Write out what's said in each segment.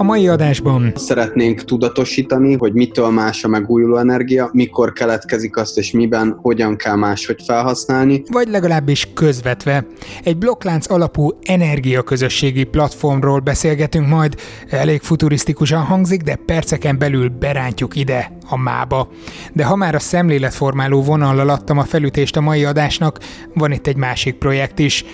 A mai adásban szeretnénk tudatosítani, hogy mitől más a megújuló energia, mikor keletkezik azt és miben, hogyan kell máshogy felhasználni. Vagy legalábbis közvetve. Egy blokklánc alapú energiaközösségi platformról beszélgetünk majd. Elég futurisztikusan hangzik, de perceken belül berántjuk ide, a mába. De ha már a szemléletformáló vonallal adtam a felütést a mai adásnak, van itt egy másik projekt is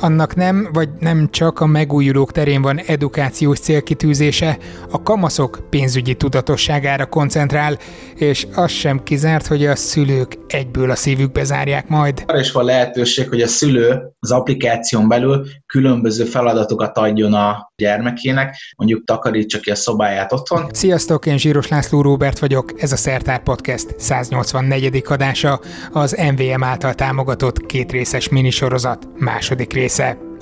annak nem, vagy nem csak a megújulók terén van edukációs célkitűzése, a kamaszok pénzügyi tudatosságára koncentrál, és az sem kizárt, hogy a szülők egyből a szívükbe zárják majd. Arra is van lehetőség, hogy a szülő az applikáción belül különböző feladatokat adjon a gyermekének, mondjuk takarítsa ki a szobáját otthon. Sziasztok, én Zsíros László Róbert vagyok, ez a Szertár Podcast 184. adása, az MVM által támogatott kétrészes minisorozat második része.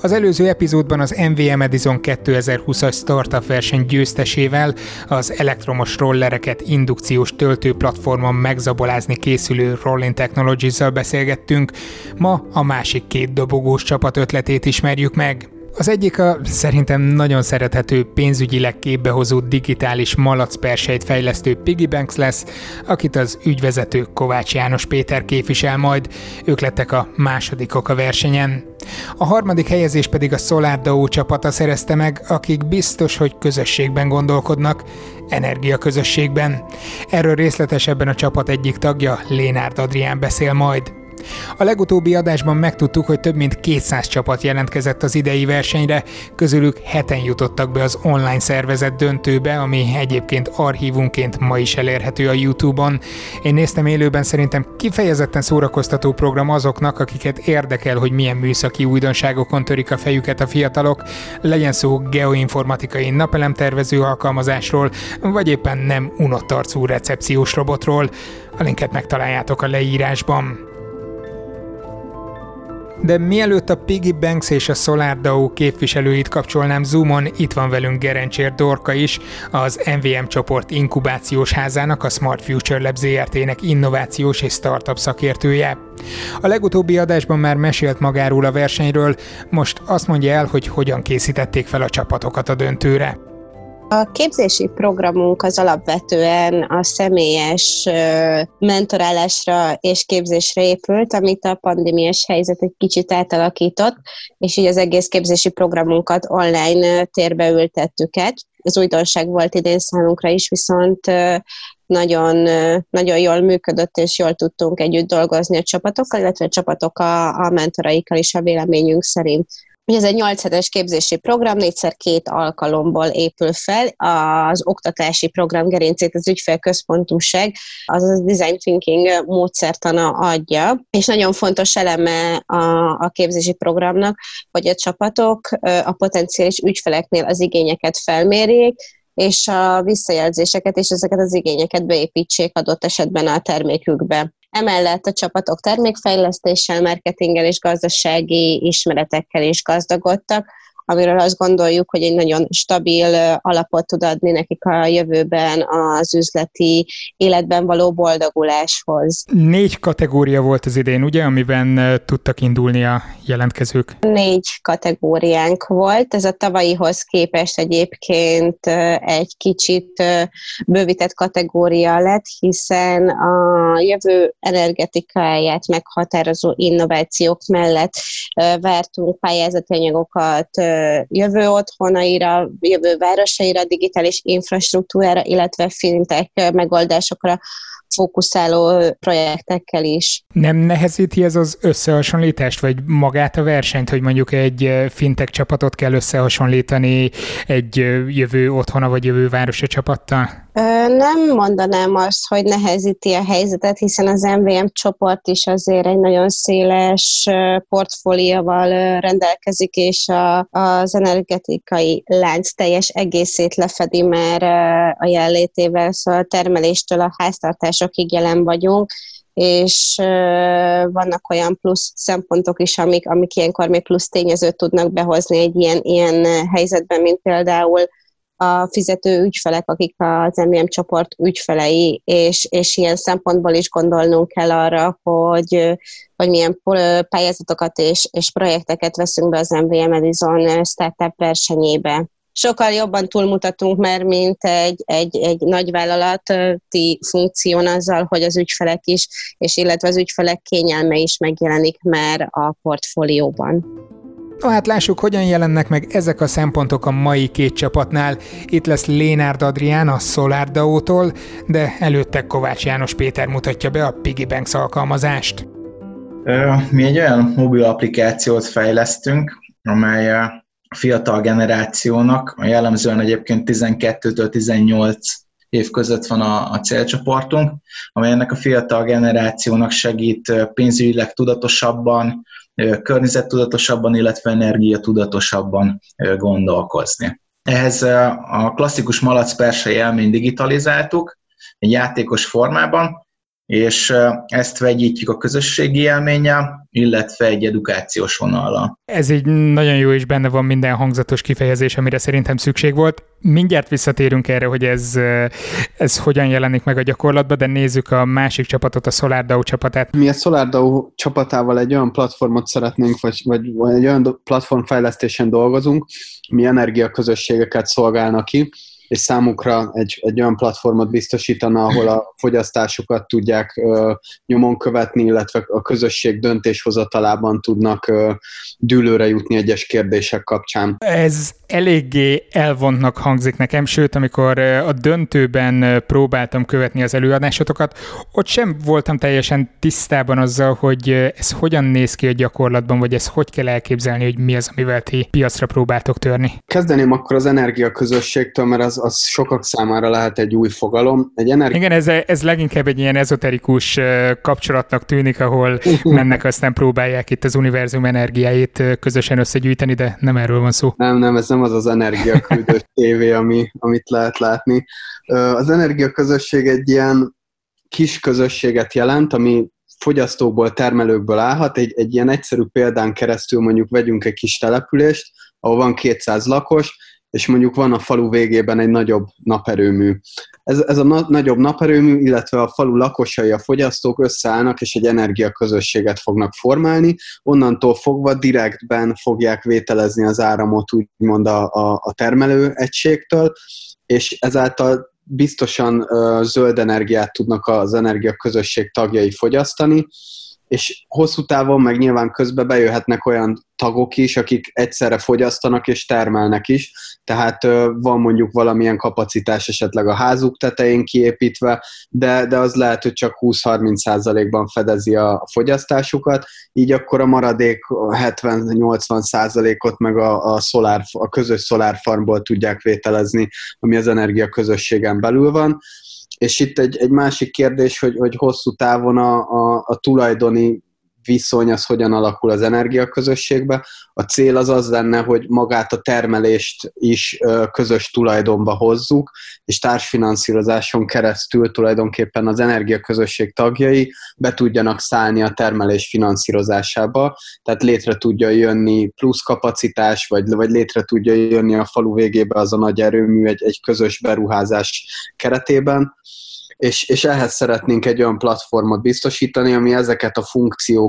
Az előző epizódban az MVM Edison 2020-as startup verseny győztesével az elektromos rollereket indukciós töltőplatformon megzabolázni készülő Rolling Technologies-zal beszélgettünk, ma a másik két dobogós csapat ötletét ismerjük meg. Az egyik a szerintem nagyon szerethető pénzügyileg képbehozó digitális malacpersejt fejlesztő Piggybanks lesz, akit az ügyvezető Kovács János Péter képvisel majd, ők lettek a másodikok a versenyen. A harmadik helyezés pedig a SolarDAO csapata szerezte meg, akik biztos, hogy közösségben gondolkodnak, energiaközösségben. Erről részletesebben a csapat egyik tagja, Lénárd Adrián beszél majd. A legutóbbi adásban megtudtuk, hogy több mint 200 csapat jelentkezett az idei versenyre, közülük heten jutottak be az online szervezet döntőbe, ami egyébként archívunként ma is elérhető a YouTube-on. Én néztem élőben, szerintem kifejezetten szórakoztató program azoknak, akiket érdekel, hogy milyen műszaki újdonságokon törik a fejüket a fiatalok, legyen szó geoinformatikai napelemtervező alkalmazásról, vagy éppen nem unott arcú recepciós robotról. A linket megtaláljátok a leírásban. De mielőtt a Piggy Banks és a SolarDAO képviselőit kapcsolnám Zoomon, itt van velünk Gerencsér Dorka is, az MVM csoport inkubációs házának, a Smart Future Lab ZRT-nek innovációs és startup szakértője. A legutóbbi adásban már mesélt magáról a versenyről, most azt mondja el, hogy hogyan készítették fel a csapatokat a döntőre. A képzési programunk az alapvetően a személyes mentorálásra és képzésre épült, amit a pandémiás helyzet egy kicsit átalakított, és így az egész képzési programunkat online térbe ültettük át. Ez újdonság volt idén számunkra is, viszont nagyon, nagyon jól működött, és jól tudtunk együtt dolgozni a csapatokkal, illetve a csapatok a, a mentoraikkal is a véleményünk szerint. Ez egy 8 hetes képzési program, négyszer két alkalomból épül fel. Az oktatási program gerincét az ügyfélközpontúság, az a design thinking módszertana adja, és nagyon fontos eleme a, a képzési programnak, hogy a csapatok a potenciális ügyfeleknél az igényeket felmérjék, és a visszajelzéseket és ezeket az igényeket beépítsék adott esetben a termékükbe. Emellett a csapatok termékfejlesztéssel, marketinggel és gazdasági ismeretekkel is gazdagodtak, amiről azt gondoljuk, hogy egy nagyon stabil alapot tud adni nekik a jövőben az üzleti életben való boldoguláshoz. Négy kategória volt az idén, ugye, amiben tudtak indulni a jelentkezők? Négy kategóriánk volt, ez a tavalyihoz képest egyébként egy kicsit bővített kategória lett, hiszen a jövő energetikáját meghatározó innovációk mellett vártunk pályázati anyagokat jövő otthonaira, jövő városaira, digitális infrastruktúrára, illetve fintech megoldásokra fókuszáló projektekkel is. Nem nehezíti ez az összehasonlítást, vagy magát a versenyt, hogy mondjuk egy fintech csapatot kell összehasonlítani egy jövő otthona vagy jövő városi csapattal? Nem mondanám azt, hogy nehezíti a helyzetet, hiszen az MVM csoport is azért egy nagyon széles portfólióval rendelkezik, és a, az energetikai lánc teljes egészét lefedi már a jelenlétével, szóval a termeléstől a háztartásokig jelen vagyunk, és vannak olyan plusz szempontok is, amik, amik ilyenkor még plusz tényezőt tudnak behozni egy ilyen, ilyen helyzetben, mint például a fizető ügyfelek, akik az MVM csoport ügyfelei, és, és ilyen szempontból is gondolnunk kell arra, hogy, hogy milyen pályázatokat és, és projekteket veszünk be az MVM Edison Startup versenyébe. Sokkal jobban túlmutatunk mert mint egy, egy, egy nagyvállalati funkción azzal, hogy az ügyfelek is, és illetve az ügyfelek kényelme is megjelenik már a portfólióban. Na hát lássuk, hogyan jelennek meg ezek a szempontok a mai két csapatnál. Itt lesz Lénárd Adrián a SolarDAO-tól, de előtte Kovács János Péter mutatja be a Piggy Banks alkalmazást. Mi egy olyan mobil applikációt fejlesztünk, amely a fiatal generációnak, jellemzően egyébként 12-től 18 év között van a, a célcsoportunk, amely ennek a fiatal generációnak segít pénzügyileg tudatosabban, környezettudatosabban, illetve energiatudatosabban gondolkozni. Ehhez a klasszikus malac élményt digitalizáltuk egy játékos formában, és ezt vegyítjük a közösségi élménnyel, illetve egy edukációs vonallal. Ez egy nagyon jó és benne van minden hangzatos kifejezés, amire szerintem szükség volt. Mindjárt visszatérünk erre, hogy ez, ez hogyan jelenik meg a gyakorlatban, de nézzük a másik csapatot, a SolarDAO csapatát. Mi a SolarDAO csapatával egy olyan platformot szeretnénk, vagy, vagy, vagy egy olyan platformfejlesztésen dolgozunk, mi energiaközösségeket szolgálnak ki, és számukra egy, egy olyan platformot biztosítana, ahol a fogyasztásukat tudják ö, nyomon követni, illetve a közösség döntéshozatalában tudnak ö, dűlőre jutni egyes kérdések kapcsán. Ez eléggé elvontnak hangzik nekem, sőt, amikor a döntőben próbáltam követni az előadásotokat, ott sem voltam teljesen tisztában azzal, hogy ez hogyan néz ki a gyakorlatban, vagy ez hogy kell elképzelni, hogy mi az, amivel ti piacra próbáltok törni. Kezdeném akkor az energiaközösségtől, mert az, az sokak számára lehet egy új fogalom. Egy energi- Igen, ez, ez leginkább egy ilyen ezoterikus kapcsolatnak tűnik, ahol mennek, aztán próbálják itt az univerzum energiáit közösen összegyűjteni, de nem erről van szó. Nem, nem, ez nem az az energiaküldő tévé, ami, amit lehet látni. Az energiaközösség egy ilyen kis közösséget jelent, ami fogyasztókból, termelőkből állhat. Egy, egy ilyen egyszerű példán keresztül mondjuk vegyünk egy kis települést, ahol van 200 lakos, és mondjuk van a falu végében egy nagyobb naperőmű. Ez, ez a na- nagyobb naperőmű, illetve a falu lakosai, a fogyasztók összeállnak, és egy energiaközösséget fognak formálni. Onnantól fogva direktben fogják vételezni az áramot úgymond a, a, a termelő egységtől, és ezáltal biztosan uh, zöld energiát tudnak az energiaközösség tagjai fogyasztani, és hosszú távon meg nyilván közben bejöhetnek olyan tagok is, akik egyszerre fogyasztanak és termelnek is, tehát van mondjuk valamilyen kapacitás esetleg a házuk tetején kiépítve, de, de az lehet, hogy csak 20-30%-ban fedezi a fogyasztásukat, így akkor a maradék 70-80 százalékot meg a, a, szolár, a közös szolárfarmból tudják vételezni, ami az energia közösségen belül van és itt egy, egy másik kérdés, hogy, hogy hosszú távon a, a, a tulajdoni viszony az hogyan alakul az energiaközösségbe. A cél az az lenne, hogy magát a termelést is közös tulajdonba hozzuk, és társfinanszírozáson keresztül tulajdonképpen az energiaközösség tagjai be tudjanak szállni a termelés finanszírozásába, tehát létre tudja jönni plusz kapacitás, vagy, vagy létre tudja jönni a falu végébe az a nagy erőmű egy, egy közös beruházás keretében és, és ehhez szeretnénk egy olyan platformot biztosítani, ami ezeket a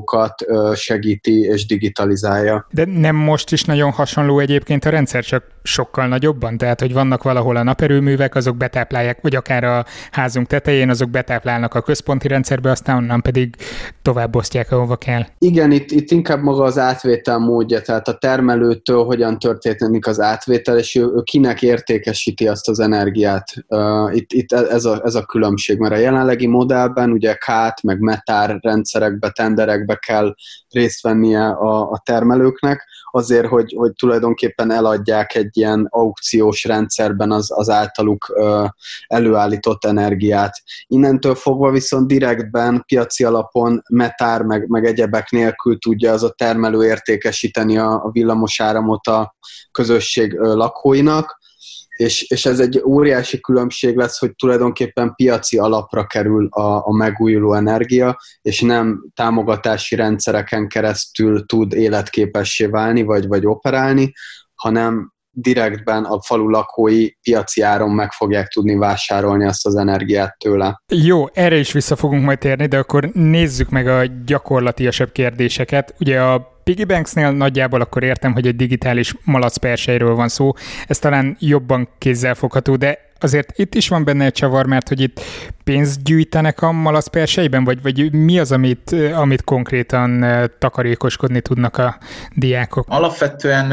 funkciókat segíti és digitalizálja. De nem most is nagyon hasonló egyébként a rendszer, csak sokkal nagyobban? Tehát, hogy vannak valahol a naperőművek, azok betáplálják, vagy akár a házunk tetején, azok betáplálnak a központi rendszerbe, aztán onnan pedig tovább osztják, ahova kell. Igen, itt, itt inkább maga az átvétel módja, tehát a termelőtől hogyan történik az átvétel, és ő, ő kinek értékesíti azt az energiát. Uh, itt, itt ez, a, ez a különbség, mert a jelenlegi modellben ugye kát, meg metár rendszerekbe, tenderekbe kell részt vennie a, a termelőknek, azért, hogy, hogy tulajdonképpen eladják egy ilyen aukciós rendszerben az, az általuk ö, előállított energiát. Innentől fogva viszont direktben, piaci alapon metár, meg, meg egyebek nélkül tudja az a termelő értékesíteni a, a villamosáramot a közösség lakóinak, és, és ez egy óriási különbség lesz, hogy tulajdonképpen piaci alapra kerül a, a megújuló energia, és nem támogatási rendszereken keresztül tud életképessé válni, vagy, vagy operálni, hanem direktben a falu lakói piaci áron meg fogják tudni vásárolni azt az energiát tőle. Jó, erre is vissza fogunk majd térni, de akkor nézzük meg a gyakorlatiasabb kérdéseket. Ugye a Piggy Banksnél nagyjából akkor értem, hogy egy digitális malacperseiről van szó, ez talán jobban kézzelfogható, de azért itt is van benne egy csavar, mert hogy itt pénzt gyűjtenek a malacperseiben, vagy, vagy mi az, amit, amit konkrétan takarékoskodni tudnak a diákok? Alapvetően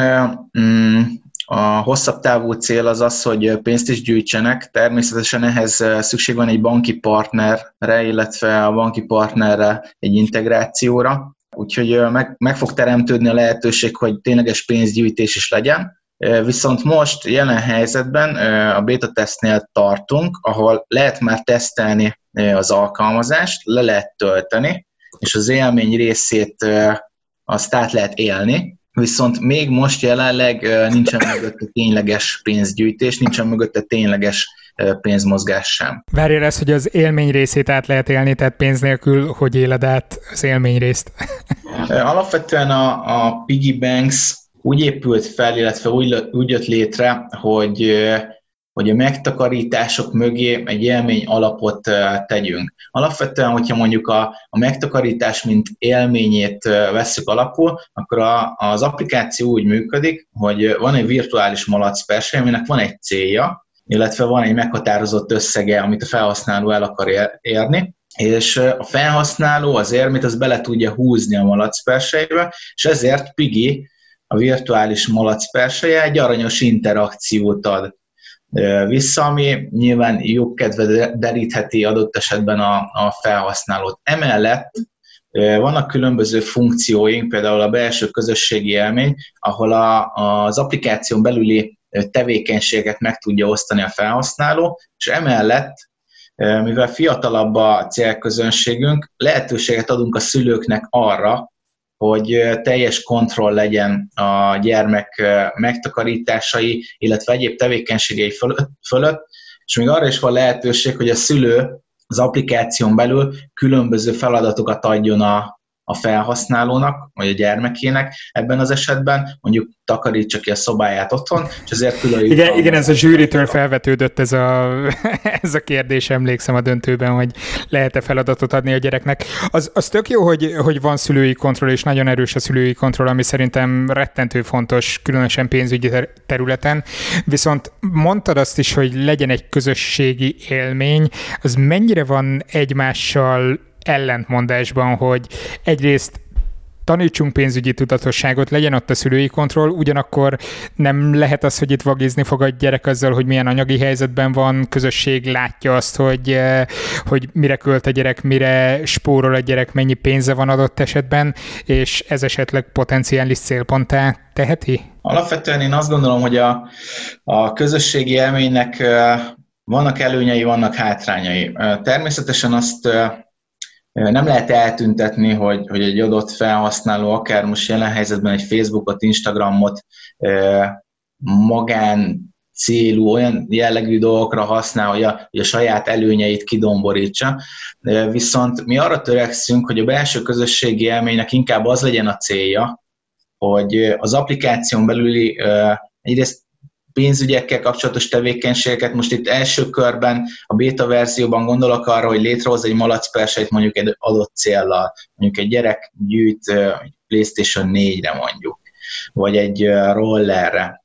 mm, a hosszabb távú cél az az, hogy pénzt is gyűjtsenek. Természetesen ehhez szükség van egy banki partnerre, illetve a banki partnerre egy integrációra. Úgyhogy meg, meg fog teremtődni a lehetőség, hogy tényleges pénzgyűjtés is legyen. Viszont most jelen helyzetben a beta tesztnél tartunk, ahol lehet már tesztelni az alkalmazást, le lehet tölteni, és az élmény részét azt át lehet élni, viszont még most jelenleg nincsen mögötte tényleges pénzgyűjtés, nincsen mögötte tényleges pénzmozgás sem. Várjál ezt, hogy az élmény részét át lehet élni, tehát pénz nélkül hogy éled át az élmény részt? Alapvetően a, a piggy banks úgy épült fel, illetve úgy, úgy jött létre, hogy hogy a megtakarítások mögé egy élmény alapot tegyünk. Alapvetően, hogyha mondjuk a, a megtakarítás, mint élményét vesszük alapul, akkor a, az applikáció úgy működik, hogy van egy virtuális malacpersely, aminek van egy célja, illetve van egy meghatározott összege, amit a felhasználó el akar érni, és a felhasználó az érmét az bele tudja húzni a malacpersejbe, és ezért Pigi, a virtuális malacperseje egy aranyos interakciót ad vissza, ami nyilván kedve derítheti adott esetben a, a felhasználót. Emellett vannak különböző funkcióink, például a belső közösségi élmény, ahol a, az applikáción belüli tevékenységet meg tudja osztani a felhasználó, és emellett, mivel fiatalabb a célközönségünk, lehetőséget adunk a szülőknek arra, hogy teljes kontroll legyen a gyermek megtakarításai, illetve egyéb tevékenységei fölött, és még arra is van lehetőség, hogy a szülő az applikáción belül különböző feladatokat adjon a, a felhasználónak, vagy a gyermekének ebben az esetben, mondjuk takarítsa ki a szobáját otthon, és ezért külön... Igen, igen ez a zsűritől felvetődött ez a, ez a kérdés, emlékszem a döntőben, hogy lehet-e feladatot adni a gyereknek. Az, az tök jó, hogy, hogy van szülői kontroll, és nagyon erős a szülői kontroll, ami szerintem rettentő fontos, különösen pénzügyi területen. Viszont mondtad azt is, hogy legyen egy közösségi élmény, az mennyire van egymással ellentmondásban, hogy egyrészt tanítsunk pénzügyi tudatosságot, legyen ott a szülői kontroll, ugyanakkor nem lehet az, hogy itt vagizni fog a gyerek azzal, hogy milyen anyagi helyzetben van, közösség látja azt, hogy, eh, hogy mire költ a gyerek, mire spórol a gyerek, mennyi pénze van adott esetben, és ez esetleg potenciális célponttá teheti? Alapvetően én azt gondolom, hogy a, a közösségi élménynek eh, vannak előnyei, vannak hátrányai. Eh, természetesen azt nem lehet eltüntetni, hogy, hogy egy adott felhasználó, akár most jelen helyzetben egy Facebookot, Instagramot magán célú, olyan jellegű dolgokra használ, hogy a, hogy a saját előnyeit kidomborítsa. Viszont mi arra törekszünk, hogy a belső közösségi élménynek inkább az legyen a célja, hogy az applikáción belüli egyrészt pénzügyekkel kapcsolatos tevékenységeket. Most itt első körben a beta verzióban gondolok arra, hogy létrehoz egy malacperseit mondjuk egy adott céllal. Mondjuk egy gyerek gyűjt PlayStation 4-re mondjuk, vagy egy rollerre.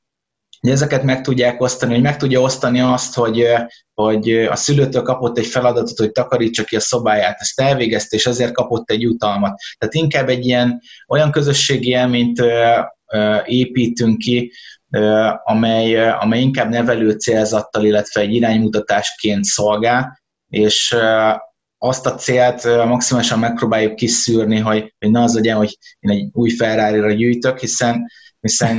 De ezeket meg tudják osztani, hogy meg tudja osztani azt, hogy, hogy a szülőtől kapott egy feladatot, hogy takarítsa ki a szobáját, ezt elvégezte, és ezért kapott egy jutalmat. Tehát inkább egy ilyen olyan közösségi élményt építünk ki, amely, amely inkább nevelő célzattal, illetve egy iránymutatásként szolgál, és azt a célt maximálisan megpróbáljuk kiszűrni, hogy, hogy ne az legyen, hogy én egy új Ferrari-ra gyűjtök, hiszen, hiszen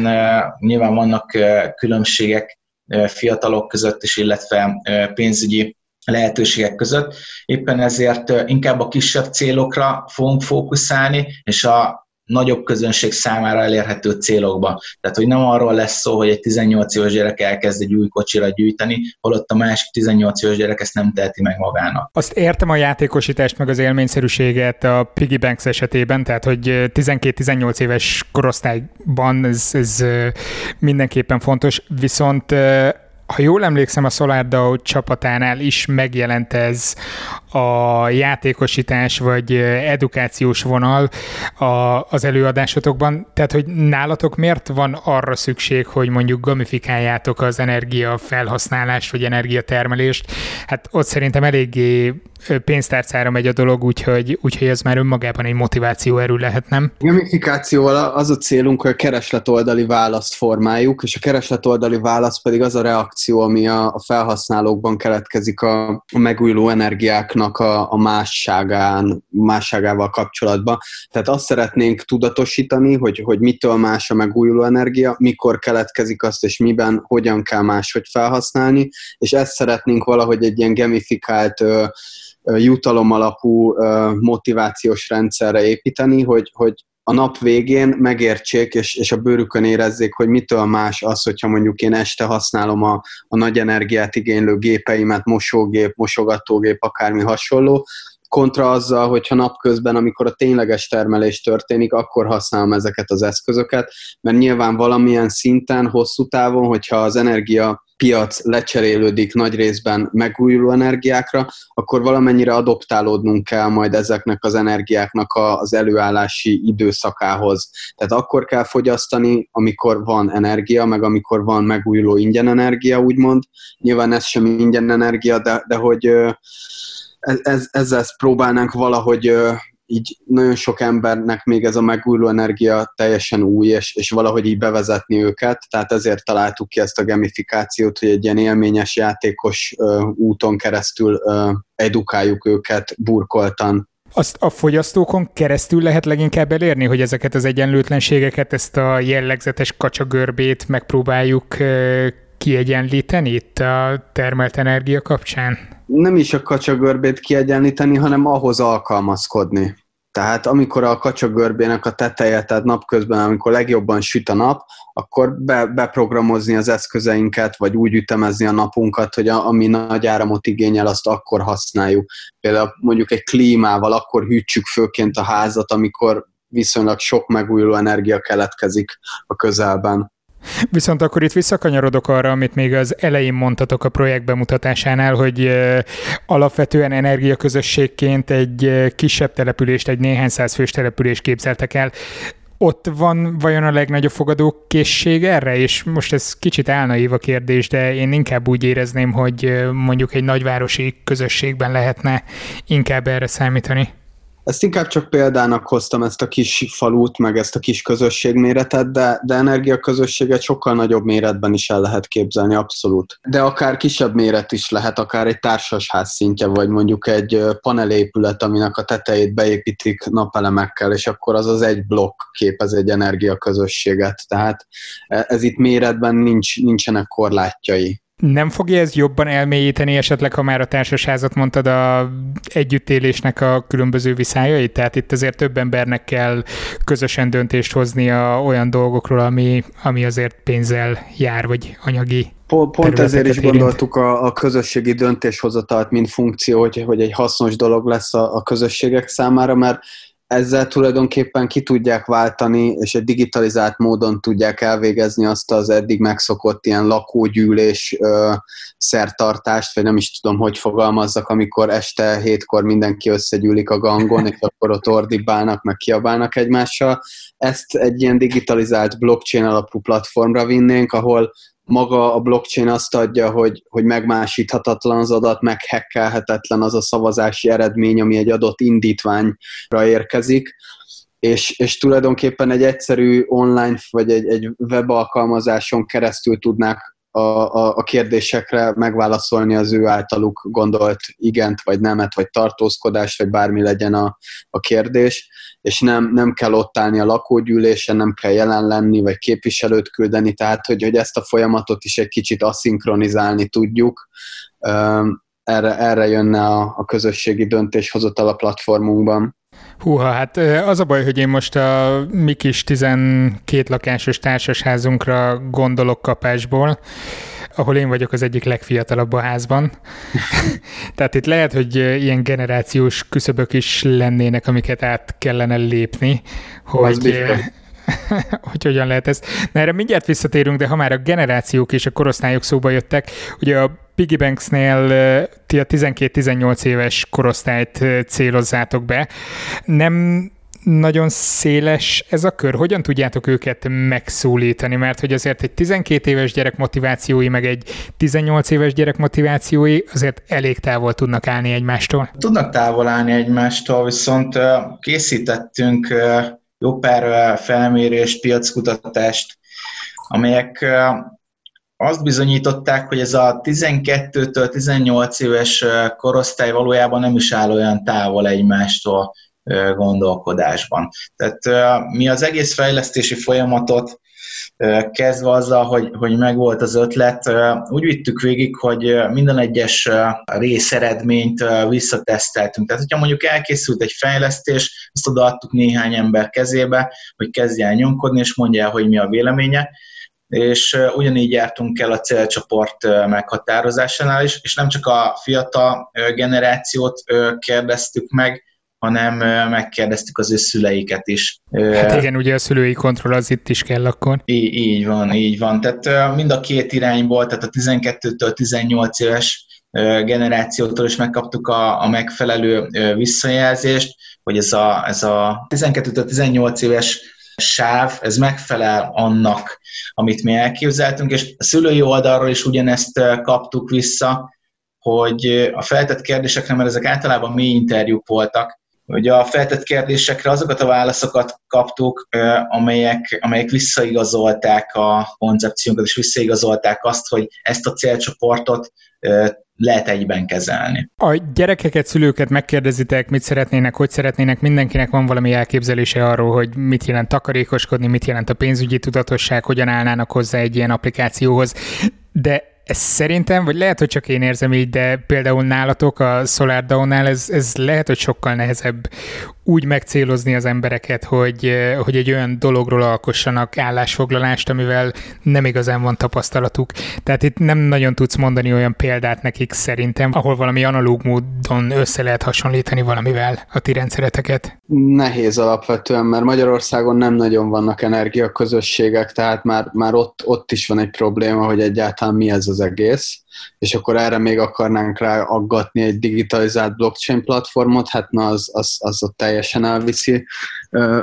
nyilván vannak különbségek fiatalok között is, illetve pénzügyi lehetőségek között. Éppen ezért inkább a kisebb célokra fogunk fókuszálni, és a nagyobb közönség számára elérhető célokba. Tehát, hogy nem arról lesz szó, hogy egy 18 éves gyerek elkezd egy új kocsira gyűjteni, holott a másik 18 éves gyerek ezt nem teheti meg magának. Azt értem a játékosítást, meg az élményszerűséget a Piggy Banks esetében, tehát, hogy 12-18 éves korosztályban ez, ez mindenképpen fontos, viszont ha jól emlékszem, a SolarDAO csapatánál is megjelent ez a játékosítás vagy edukációs vonal a, az előadásotokban. Tehát, hogy nálatok miért van arra szükség, hogy mondjuk gamifikáljátok az energia felhasználást vagy energiatermelést? Hát ott szerintem eléggé pénztárcára megy a dolog, úgyhogy, úgyhogy ez már önmagában egy motiváció erő lehet, nem? Gamifikációval az a célunk, hogy a keresletoldali választ formáljuk, és a keresletoldali válasz pedig az a reakció, ami a, a felhasználókban keletkezik a, a megújuló energiáknak a, a másságán, másságával kapcsolatban. Tehát azt szeretnénk tudatosítani, hogy, hogy mitől más a megújuló energia, mikor keletkezik azt, és miben, hogyan kell máshogy felhasználni, és ezt szeretnénk valahogy egy ilyen gamifikált jutalom alapú motivációs rendszerre építeni, hogy, hogy a nap végén megértsék, és, és a bőrükön érezzék, hogy mitől más az, hogyha mondjuk én este használom a, a nagy energiát igénylő gépeimet, mosógép, mosogatógép, akármi hasonló, kontra azzal, hogyha napközben, amikor a tényleges termelés történik, akkor használom ezeket az eszközöket, mert nyilván valamilyen szinten, hosszú távon, hogyha az energia piac lecserélődik nagy részben megújuló energiákra, akkor valamennyire adoptálódnunk kell majd ezeknek az energiáknak az előállási időszakához. Tehát akkor kell fogyasztani, amikor van energia, meg amikor van megújuló ingyen energia, úgymond. Nyilván ez sem ingyen energia, de, de hogy ez, ez, ezzel próbálnánk valahogy így nagyon sok embernek még ez a megújuló energia teljesen új, és, és valahogy így bevezetni őket, tehát ezért találtuk ki ezt a gamifikációt, hogy egy ilyen élményes játékos uh, úton keresztül uh, edukáljuk őket burkoltan. Azt a fogyasztókon keresztül lehet leginkább elérni, hogy ezeket az egyenlőtlenségeket, ezt a jellegzetes kacsagörbét megpróbáljuk kiegyenlíteni itt a termelt energia kapcsán? Nem is a kacsagörbét kiegyenlíteni, hanem ahhoz alkalmazkodni. Tehát amikor a kacsagörbének a teteje, tehát napközben, amikor legjobban süt a nap, akkor be, beprogramozni az eszközeinket, vagy úgy ütemezni a napunkat, hogy a, ami nagy áramot igényel, azt akkor használjuk. Például mondjuk egy klímával akkor hűtsük főként a házat, amikor viszonylag sok megújuló energia keletkezik a közelben. Viszont akkor itt visszakanyarodok arra, amit még az elején mondtatok a projekt bemutatásánál, hogy alapvetően energiaközösségként egy kisebb települést, egy néhány száz fős települést képzeltek el. Ott van vajon a legnagyobb fogadó készség erre? És most ez kicsit álnaív a kérdés, de én inkább úgy érezném, hogy mondjuk egy nagyvárosi közösségben lehetne inkább erre számítani. Ezt inkább csak példának hoztam ezt a kis falut, meg ezt a kis közösségméretet, de, de energiaközösséget sokkal nagyobb méretben is el lehet képzelni, abszolút. De akár kisebb méret is lehet, akár egy társasház szintje, vagy mondjuk egy panelépület, aminek a tetejét beépítik napelemekkel, és akkor az az egy blokk képez egy energiaközösséget. Tehát e, ez itt méretben nincs, nincsenek korlátjai. Nem fogja ez jobban elmélyíteni esetleg, ha már a társasházat mondtad, a együttélésnek a különböző viszályait? Tehát itt azért több embernek kell közösen döntést hoznia olyan dolgokról, ami, ami azért pénzzel jár, vagy anyagi Pont, pont ezért is érint. gondoltuk a, a közösségi döntéshozatalt, mint funkció, hogy, hogy egy hasznos dolog lesz a, a közösségek számára, mert ezzel tulajdonképpen ki tudják váltani, és egy digitalizált módon tudják elvégezni azt az eddig megszokott ilyen lakógyűlés ö, szertartást, vagy nem is tudom, hogy fogalmazzak, amikor este hétkor mindenki összegyűlik a gangon, és akkor ott ordibálnak, meg kiabálnak egymással. Ezt egy ilyen digitalizált blockchain alapú platformra vinnénk, ahol maga a blockchain azt adja, hogy, hogy megmásíthatatlan az adat, meghekkelhetetlen az a szavazási eredmény, ami egy adott indítványra érkezik, és, és tulajdonképpen egy egyszerű online vagy egy, egy web alkalmazáson keresztül tudnák a, a, a kérdésekre megválaszolni az ő általuk gondolt igent, vagy nemet, vagy tartózkodást, vagy bármi legyen a, a kérdés, és nem, nem kell ott állni a lakógyűlésen, nem kell jelen lenni, vagy képviselőt küldeni, tehát hogy, hogy ezt a folyamatot is egy kicsit aszinkronizálni tudjuk, erre, erre jönne a, a közösségi döntéshozatal a platformunkban. Húha, hát az a baj, hogy én most a mi kis 12 lakásos társasházunkra gondolok kapásból, ahol én vagyok az egyik legfiatalabb a házban. Tehát itt lehet, hogy ilyen generációs küszöbök is lennének, amiket át kellene lépni, hogy, hogy hogyan lehet ezt. Na erre mindjárt visszatérünk, de ha már a generációk és a korosztályok szóba jöttek, ugye a Piggy Banksnél ti a 12-18 éves korosztályt célozzátok be. Nem nagyon széles ez a kör. Hogyan tudjátok őket megszólítani? Mert hogy azért egy 12 éves gyerek motivációi, meg egy 18 éves gyerek motivációi azért elég távol tudnak állni egymástól. Tudnak távol állni egymástól, viszont készítettünk jó pár felmérést, piackutatást, amelyek azt bizonyították, hogy ez a 12-től 18 éves korosztály valójában nem is áll olyan távol egymástól gondolkodásban. Tehát mi az egész fejlesztési folyamatot kezdve azzal, hogy, hogy megvolt az ötlet, úgy vittük végig, hogy minden egyes részeredményt visszateszteltünk. Tehát, hogyha mondjuk elkészült egy fejlesztés, azt odaadtuk néhány ember kezébe, hogy kezdje el nyomkodni, és mondja el, hogy mi a véleménye, és ugyanígy jártunk el a célcsoport meghatározásánál is, és nem csak a fiatal generációt kérdeztük meg, hanem megkérdeztük az ő szüleiket is. Hát igen, ugye a szülői kontroll az itt is kell akkor. Így, így van, így van. Tehát mind a két irányból, tehát a 12-től 18 éves generációtól is megkaptuk a, a megfelelő visszajelzést, hogy ez a, ez a 12-től 18 éves sáv, ez megfelel annak, amit mi elképzeltünk, és a szülői oldalról is ugyanezt kaptuk vissza, hogy a feltett kérdésekre, mert ezek általában mély interjúk voltak, hogy a feltett kérdésekre azokat a válaszokat kaptuk, amelyek, amelyek visszaigazolták a koncepciónkat, és visszaigazolták azt, hogy ezt a célcsoportot lehet egyben kezelni. A gyerekeket, szülőket megkérdezitek, mit szeretnének, hogy szeretnének, mindenkinek van valami elképzelése arról, hogy mit jelent takarékoskodni, mit jelent a pénzügyi tudatosság, hogyan állnának hozzá egy ilyen applikációhoz. De ez szerintem, vagy lehet, hogy csak én érzem így, de például nálatok a SolarDAO-nál ez, ez lehet, hogy sokkal nehezebb úgy megcélozni az embereket, hogy, hogy egy olyan dologról alkossanak állásfoglalást, amivel nem igazán van tapasztalatuk. Tehát itt nem nagyon tudsz mondani olyan példát nekik szerintem, ahol valami analóg módon össze lehet hasonlítani valamivel a ti rendszereteket. Nehéz alapvetően, mert Magyarországon nem nagyon vannak energiaközösségek, tehát már, már ott, ott is van egy probléma, hogy egyáltalán mi ez az egész és akkor erre még akarnánk rá aggatni egy digitalizált blockchain platformot, hát na az, az, az ott teljesen elviszi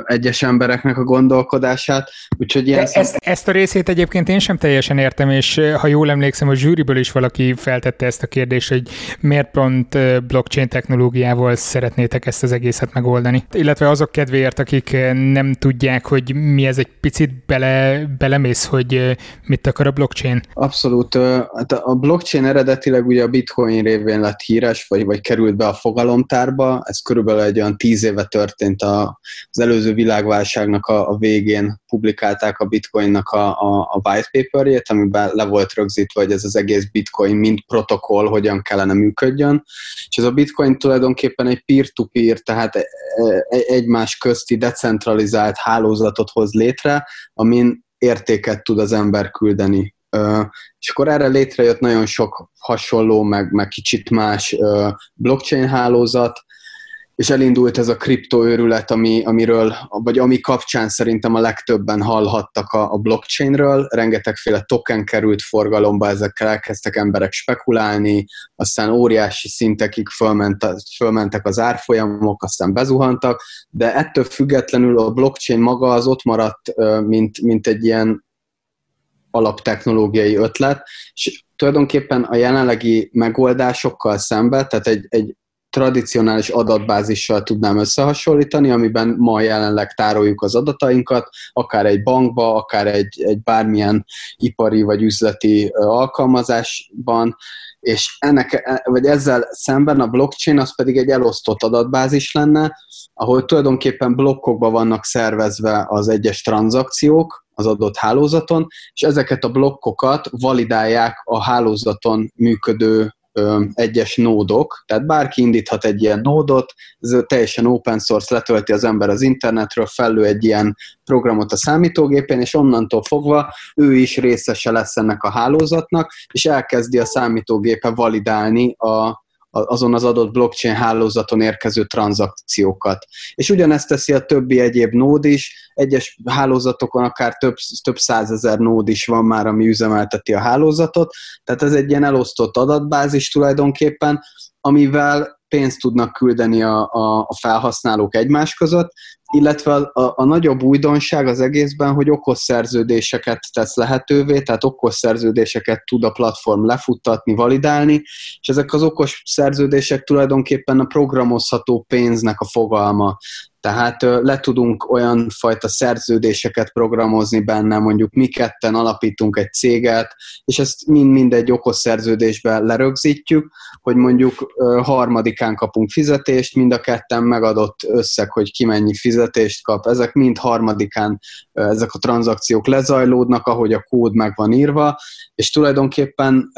egyes embereknek a gondolkodását. Úgyhogy ilyen szem... ezt, ezt a részét egyébként én sem teljesen értem, és ha jól emlékszem, a zsűriből is valaki feltette ezt a kérdést, hogy miért pont blockchain technológiával szeretnétek ezt az egészet megoldani. Illetve azok kedvéért, akik nem tudják, hogy mi ez egy picit bele, belemész, hogy mit akar a blockchain. Abszolút. Hát a blockchain eredetileg ugye a bitcoin révén lett híres, vagy, vagy került be a fogalomtárba, ez körülbelül egy olyan tíz éve történt a, az előző világválságnak a, a végén publikálták a bitcoinnak a, a, a white paperjét, amiben le volt rögzítve, hogy ez az egész bitcoin mint protokoll hogyan kellene működjön, és ez a bitcoin tulajdonképpen egy peer-to-peer, tehát e, e, egymás közti decentralizált hálózatot hoz létre, amin értéket tud az ember küldeni. És akkor erre létrejött nagyon sok hasonló, meg, meg kicsit más blockchain hálózat, és elindult ez a kriptoőrület, ami, amiről, vagy ami kapcsán szerintem a legtöbben hallhattak a, a blockchainről, rengetegféle token került forgalomba, ezekkel elkezdtek emberek spekulálni, aztán óriási szintekig fölment, fölmentek az árfolyamok, aztán bezuhantak, de ettől függetlenül a blockchain maga az ott maradt, mint, mint egy ilyen alaptechnológiai ötlet, és tulajdonképpen a jelenlegi megoldásokkal szemben, tehát egy, egy tradicionális adatbázissal tudnám összehasonlítani, amiben ma jelenleg tároljuk az adatainkat, akár egy bankba, akár egy, egy bármilyen ipari vagy üzleti alkalmazásban, és ennek, e, vagy ezzel szemben a blockchain az pedig egy elosztott adatbázis lenne, ahol tulajdonképpen blokkokba vannak szervezve az egyes tranzakciók, az adott hálózaton, és ezeket a blokkokat validálják a hálózaton működő egyes nódok, tehát bárki indíthat egy ilyen nódot, ez teljesen open source, letölti az ember az internetről, fellő egy ilyen programot a számítógépén, és onnantól fogva ő is részese lesz ennek a hálózatnak, és elkezdi a számítógépe validálni a, azon az adott blockchain hálózaton érkező tranzakciókat. És ugyanezt teszi a többi egyéb nód is, egyes hálózatokon akár több, több százezer nód is van már, ami üzemelteti a hálózatot, tehát ez egy ilyen elosztott adatbázis tulajdonképpen, amivel pénzt tudnak küldeni a, a, a felhasználók egymás között, illetve a, a, nagyobb újdonság az egészben, hogy okos szerződéseket tesz lehetővé, tehát okos szerződéseket tud a platform lefuttatni, validálni, és ezek az okos szerződések tulajdonképpen a programozható pénznek a fogalma. Tehát le tudunk olyan fajta szerződéseket programozni benne, mondjuk mi ketten alapítunk egy céget, és ezt mind-mind egy okos szerződésbe lerögzítjük, hogy mondjuk harmadikán kapunk fizetést, mind a ketten megadott összeg, hogy ki mennyi fizetést kap. Ezek mind harmadikán, ezek a tranzakciók lezajlódnak, ahogy a kód meg van írva, és tulajdonképpen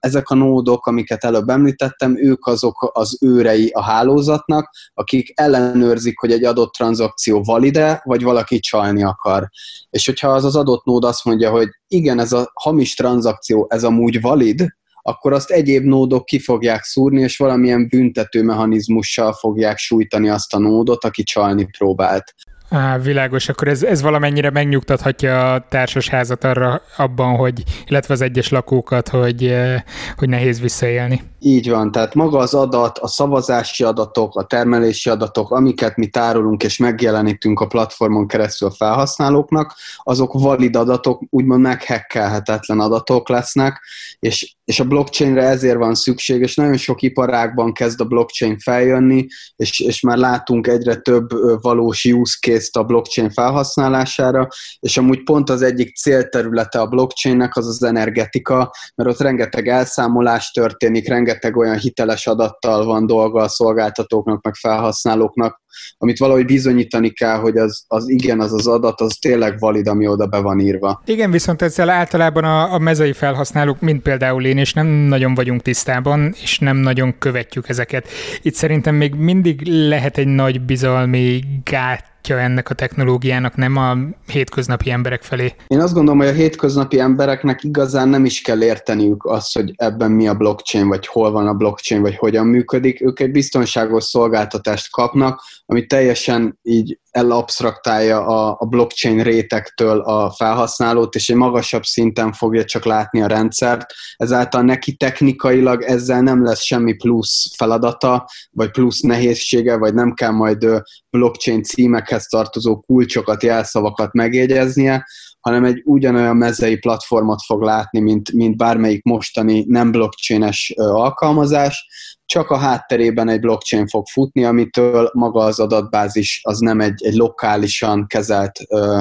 ezek a nódok, amiket előbb említettem, ők azok az őrei a hálózatnak, akik ellenőrzik, hogy egy adott tranzakció valide, vagy valaki csalni akar. És hogyha az az adott nód azt mondja, hogy igen, ez a hamis tranzakció, ez amúgy valid, akkor azt egyéb nódok ki fogják szúrni, és valamilyen büntető mechanizmussal fogják sújtani azt a nódot, aki csalni próbált. Á, világos, akkor ez, ez valamennyire megnyugtathatja a társasházat arra abban, hogy, illetve az egyes lakókat, hogy, eh, hogy nehéz visszaélni. Így van, tehát maga az adat, a szavazási adatok, a termelési adatok, amiket mi tárolunk és megjelenítünk a platformon keresztül a felhasználóknak, azok valid adatok, úgymond meghekkelhetetlen adatok lesznek, és, és a blockchainre ezért van szükség, és nagyon sok iparágban kezd a blockchain feljönni, és, és már látunk egyre több valós use case a blockchain felhasználására, és amúgy pont az egyik célterülete a blockchainnek az az energetika, mert ott rengeteg elszámolás történik, rengeteg olyan hiteles adattal van dolga a szolgáltatóknak, meg felhasználóknak, amit valahogy bizonyítani kell, hogy az, az igen, az az adat, az tényleg valid, ami oda be van írva. Igen, viszont ezzel általában a, a mezei felhasználók, mint például én, és nem nagyon vagyunk tisztában, és nem nagyon követjük ezeket. Itt szerintem még mindig lehet egy nagy bizalmi gát gátja ennek a technológiának, nem a hétköznapi emberek felé? Én azt gondolom, hogy a hétköznapi embereknek igazán nem is kell érteniük azt, hogy ebben mi a blockchain, vagy hol van a blockchain, vagy hogyan működik. Ők egy biztonságos szolgáltatást kapnak, ami teljesen így elabsztraktálja a, a blockchain rétektől a felhasználót, és egy magasabb szinten fogja csak látni a rendszert, ezáltal neki technikailag ezzel nem lesz semmi plusz feladata, vagy plusz nehézsége, vagy nem kell majd blockchain címekhez tartozó kulcsokat, jelszavakat megjegyeznie, hanem egy ugyanolyan mezei platformot fog látni, mint, mint bármelyik mostani nem blockchaines alkalmazás, csak a hátterében egy blockchain fog futni, amitől maga az adatbázis az nem egy, egy lokálisan kezelt ö,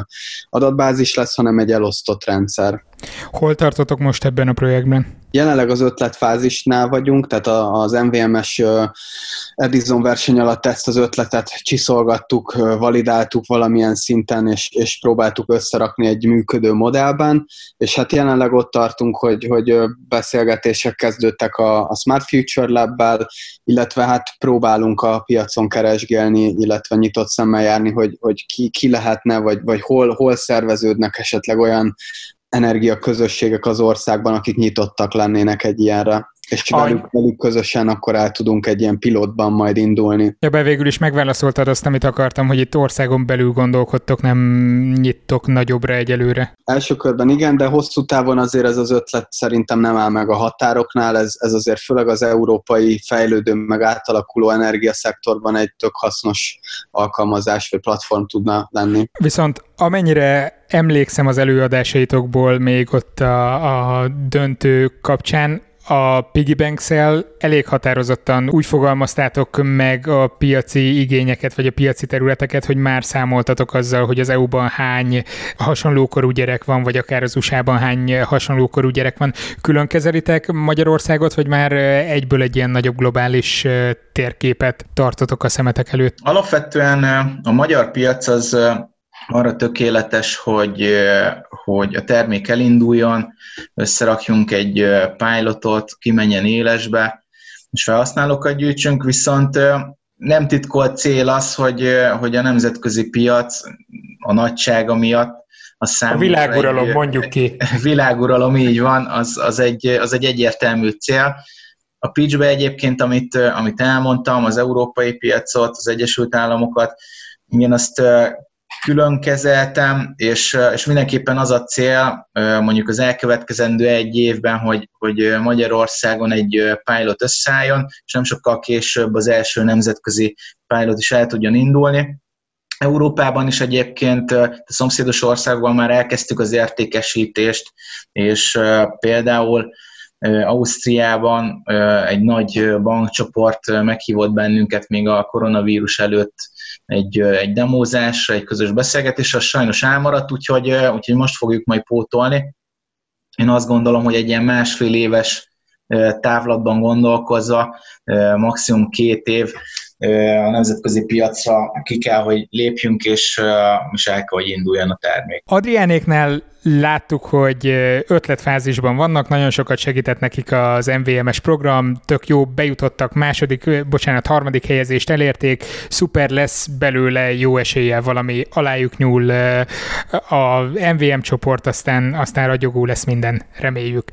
adatbázis lesz, hanem egy elosztott rendszer. Hol tartotok most ebben a projektben? Jelenleg az ötletfázisnál vagyunk, tehát az MVMS Edison verseny alatt ezt az ötletet csiszolgattuk, validáltuk valamilyen szinten, és, és próbáltuk összerakni egy működő modellben, és hát jelenleg ott tartunk, hogy, hogy beszélgetések kezdődtek a, a Smart Future lab illetve hát próbálunk a piacon keresgélni, illetve nyitott szemmel járni, hogy, hogy ki, ki lehetne, vagy, vagy hol, hol szerveződnek esetleg olyan energiaközösségek az országban, akik nyitottak lennének egy ilyenre és velük, velük közösen akkor el tudunk egy ilyen pilotban majd indulni. Ja, be végül is megválaszoltad azt, amit akartam, hogy itt országon belül gondolkodtok, nem nyittok nagyobbra egyelőre. Első körben igen, de hosszú távon azért ez az ötlet szerintem nem áll meg a határoknál, ez, ez azért főleg az európai fejlődő meg átalakuló energiaszektorban egy tök hasznos alkalmazás vagy platform tudna lenni. Viszont amennyire emlékszem az előadásaitokból még ott a, a döntő kapcsán, a Piggy banks elég határozottan úgy fogalmaztátok meg a piaci igényeket, vagy a piaci területeket, hogy már számoltatok azzal, hogy az EU-ban hány hasonlókorú gyerek van, vagy akár az USA-ban hány hasonlókorú gyerek van. Külön kezelitek Magyarországot, vagy már egyből egy ilyen nagyobb globális térképet tartotok a szemetek előtt? Alapvetően a magyar piac az arra tökéletes, hogy, hogy a termék elinduljon, összerakjunk egy pilotot, kimenjen élesbe, és felhasználókat gyűjtsünk, viszont nem titkolt cél az, hogy, hogy a nemzetközi piac a nagysága miatt a A világuralom, egy, mondjuk ki. Világuralom, így van, az, az, egy, az egy egyértelmű cél. A pitchbe egyébként, amit, amit elmondtam, az európai piacot, az Egyesült Államokat, én azt külön kezeltem, és, és mindenképpen az a cél, mondjuk az elkövetkezendő egy évben, hogy, hogy Magyarországon egy pilot összeálljon, és nem sokkal később az első nemzetközi pilot is el tudjon indulni. Európában is egyébként a szomszédos országban már elkezdtük az értékesítést, és például Ausztriában egy nagy bankcsoport meghívott bennünket még a koronavírus előtt egy, egy demózásra, egy közös beszélgetésre, az sajnos elmaradt, úgyhogy, úgyhogy most fogjuk majd pótolni. Én azt gondolom, hogy egy ilyen másfél éves távlatban gondolkozva, maximum két év a nemzetközi piacra ki kell, hogy lépjünk, és, és el kell, hogy induljon a termék. Adriánéknál láttuk, hogy ötletfázisban vannak, nagyon sokat segített nekik az MVMS program, tök jó, bejutottak második, bocsánat, harmadik helyezést elérték, szuper lesz belőle jó eséllyel valami alájuk nyúl a MVM csoport, aztán, aztán ragyogó lesz minden, reméljük.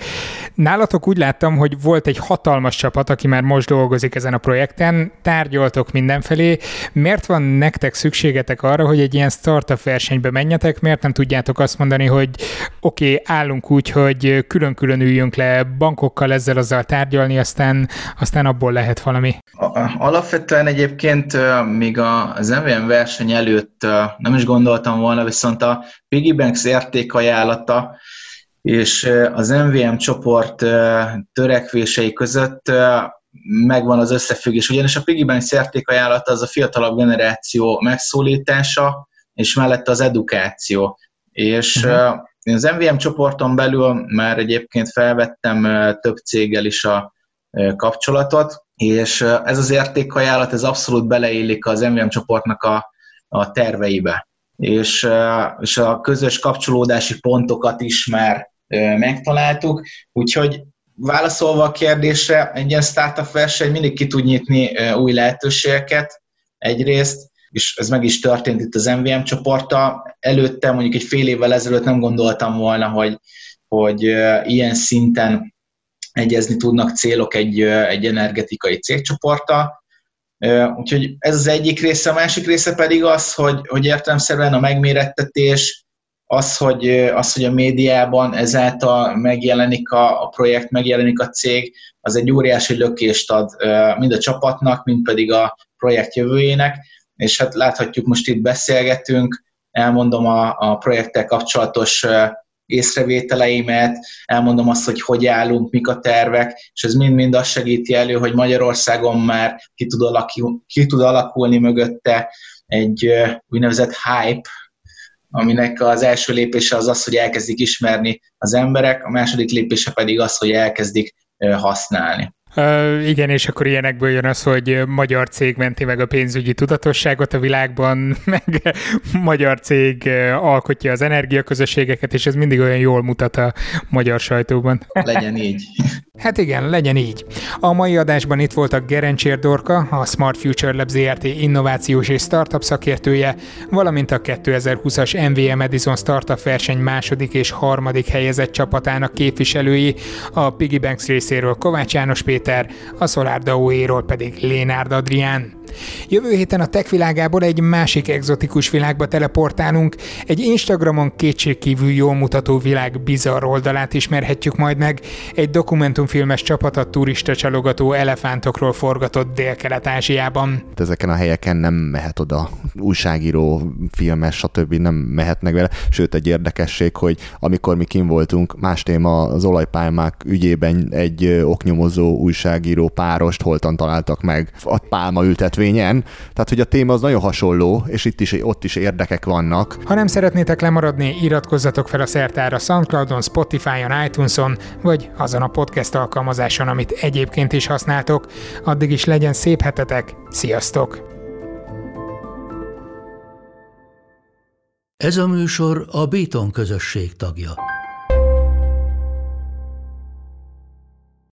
Nálatok úgy láttam, hogy volt egy hatalmas csapat, aki már most dolgozik ezen a projekten, tárgyaltok mindenfelé. Miért van nektek szükségetek arra, hogy egy ilyen startup versenybe menjetek? Miért nem tudjátok azt mondani, hogy oké, okay, állunk úgy, hogy külön-külön üljünk le bankokkal ezzel azzal tárgyalni, aztán, aztán abból lehet valami. Alapvetően egyébként még az MVM verseny előtt nem is gondoltam volna, viszont a Piggy Banks értékajánlata és az MVM csoport törekvései között megvan az összefüggés, ugyanis a Piggy Banks értékajánlata az a fiatalabb generáció megszólítása, és mellette az edukáció. És uh-huh. Én az MVM csoporton belül már egyébként felvettem több céggel is a kapcsolatot, és ez az értékajánlat, ez abszolút beleillik az MVM csoportnak a, a terveibe. És, és a közös kapcsolódási pontokat is már megtaláltuk, úgyhogy válaszolva a kérdésre, egy ilyen startup verseny mindig ki tud nyitni új lehetőségeket egyrészt, és ez meg is történt itt az MVM csoporta. Előtte, mondjuk egy fél évvel ezelőtt nem gondoltam volna, hogy, hogy ilyen szinten egyezni tudnak célok egy, egy energetikai cégcsoporta. Úgyhogy ez az egyik része, a másik része pedig az, hogy, hogy értelemszerűen a megmérettetés, az hogy, az, hogy a médiában ezáltal megjelenik a, a projekt, megjelenik a cég, az egy óriási lökést ad mind a csapatnak, mind pedig a projekt jövőjének és hát láthatjuk, most itt beszélgetünk, elmondom a, a projekttel kapcsolatos észrevételeimet, elmondom azt, hogy hogy állunk, mik a tervek, és ez mind-mind azt segíti elő, hogy Magyarországon már ki tud, alakul, ki tud alakulni mögötte egy úgynevezett hype, aminek az első lépése az az, hogy elkezdik ismerni az emberek, a második lépése pedig az, hogy elkezdik használni. Uh, igen, és akkor ilyenekből jön az, hogy magyar cég menti meg a pénzügyi tudatosságot a világban, meg magyar cég alkotja az energiaközösségeket, és ez mindig olyan jól mutat a magyar sajtóban. Legyen így. Hát igen, legyen így. A mai adásban itt voltak Gerencsér Dorka, a Smart Future Lab ZRT innovációs és startup szakértője, valamint a 2020-as MVM Edison Startup verseny második és harmadik helyezett csapatának képviselői, a Piggy Banks részéről Kovács János Péter, a Solar pedig Lénárd Adrián. Jövő héten a tech világából egy másik egzotikus világba teleportálunk, egy Instagramon kétségkívül jól mutató világ bizarr oldalát ismerhetjük majd meg, egy dokumentumfilmes csapat a turista csalogató elefántokról forgatott Dél-Kelet-Ázsiában. Ezeken a helyeken nem mehet oda újságíró, filmes, stb. nem mehetnek vele, sőt egy érdekesség, hogy amikor mi kim voltunk, más téma az olajpálmák ügyében egy oknyomozó újságíró párost holtan találtak meg. A pálma ültetve rendezvényen, tehát hogy a téma az nagyon hasonló, és itt is, ott is érdekek vannak. Ha nem szeretnétek lemaradni, iratkozzatok fel a szertára Soundcloudon, Spotify-on, iTunes-on, vagy azon a podcast alkalmazáson, amit egyébként is használtok. Addig is legyen szép hetetek, sziasztok! Ez a műsor a Béton közösség tagja.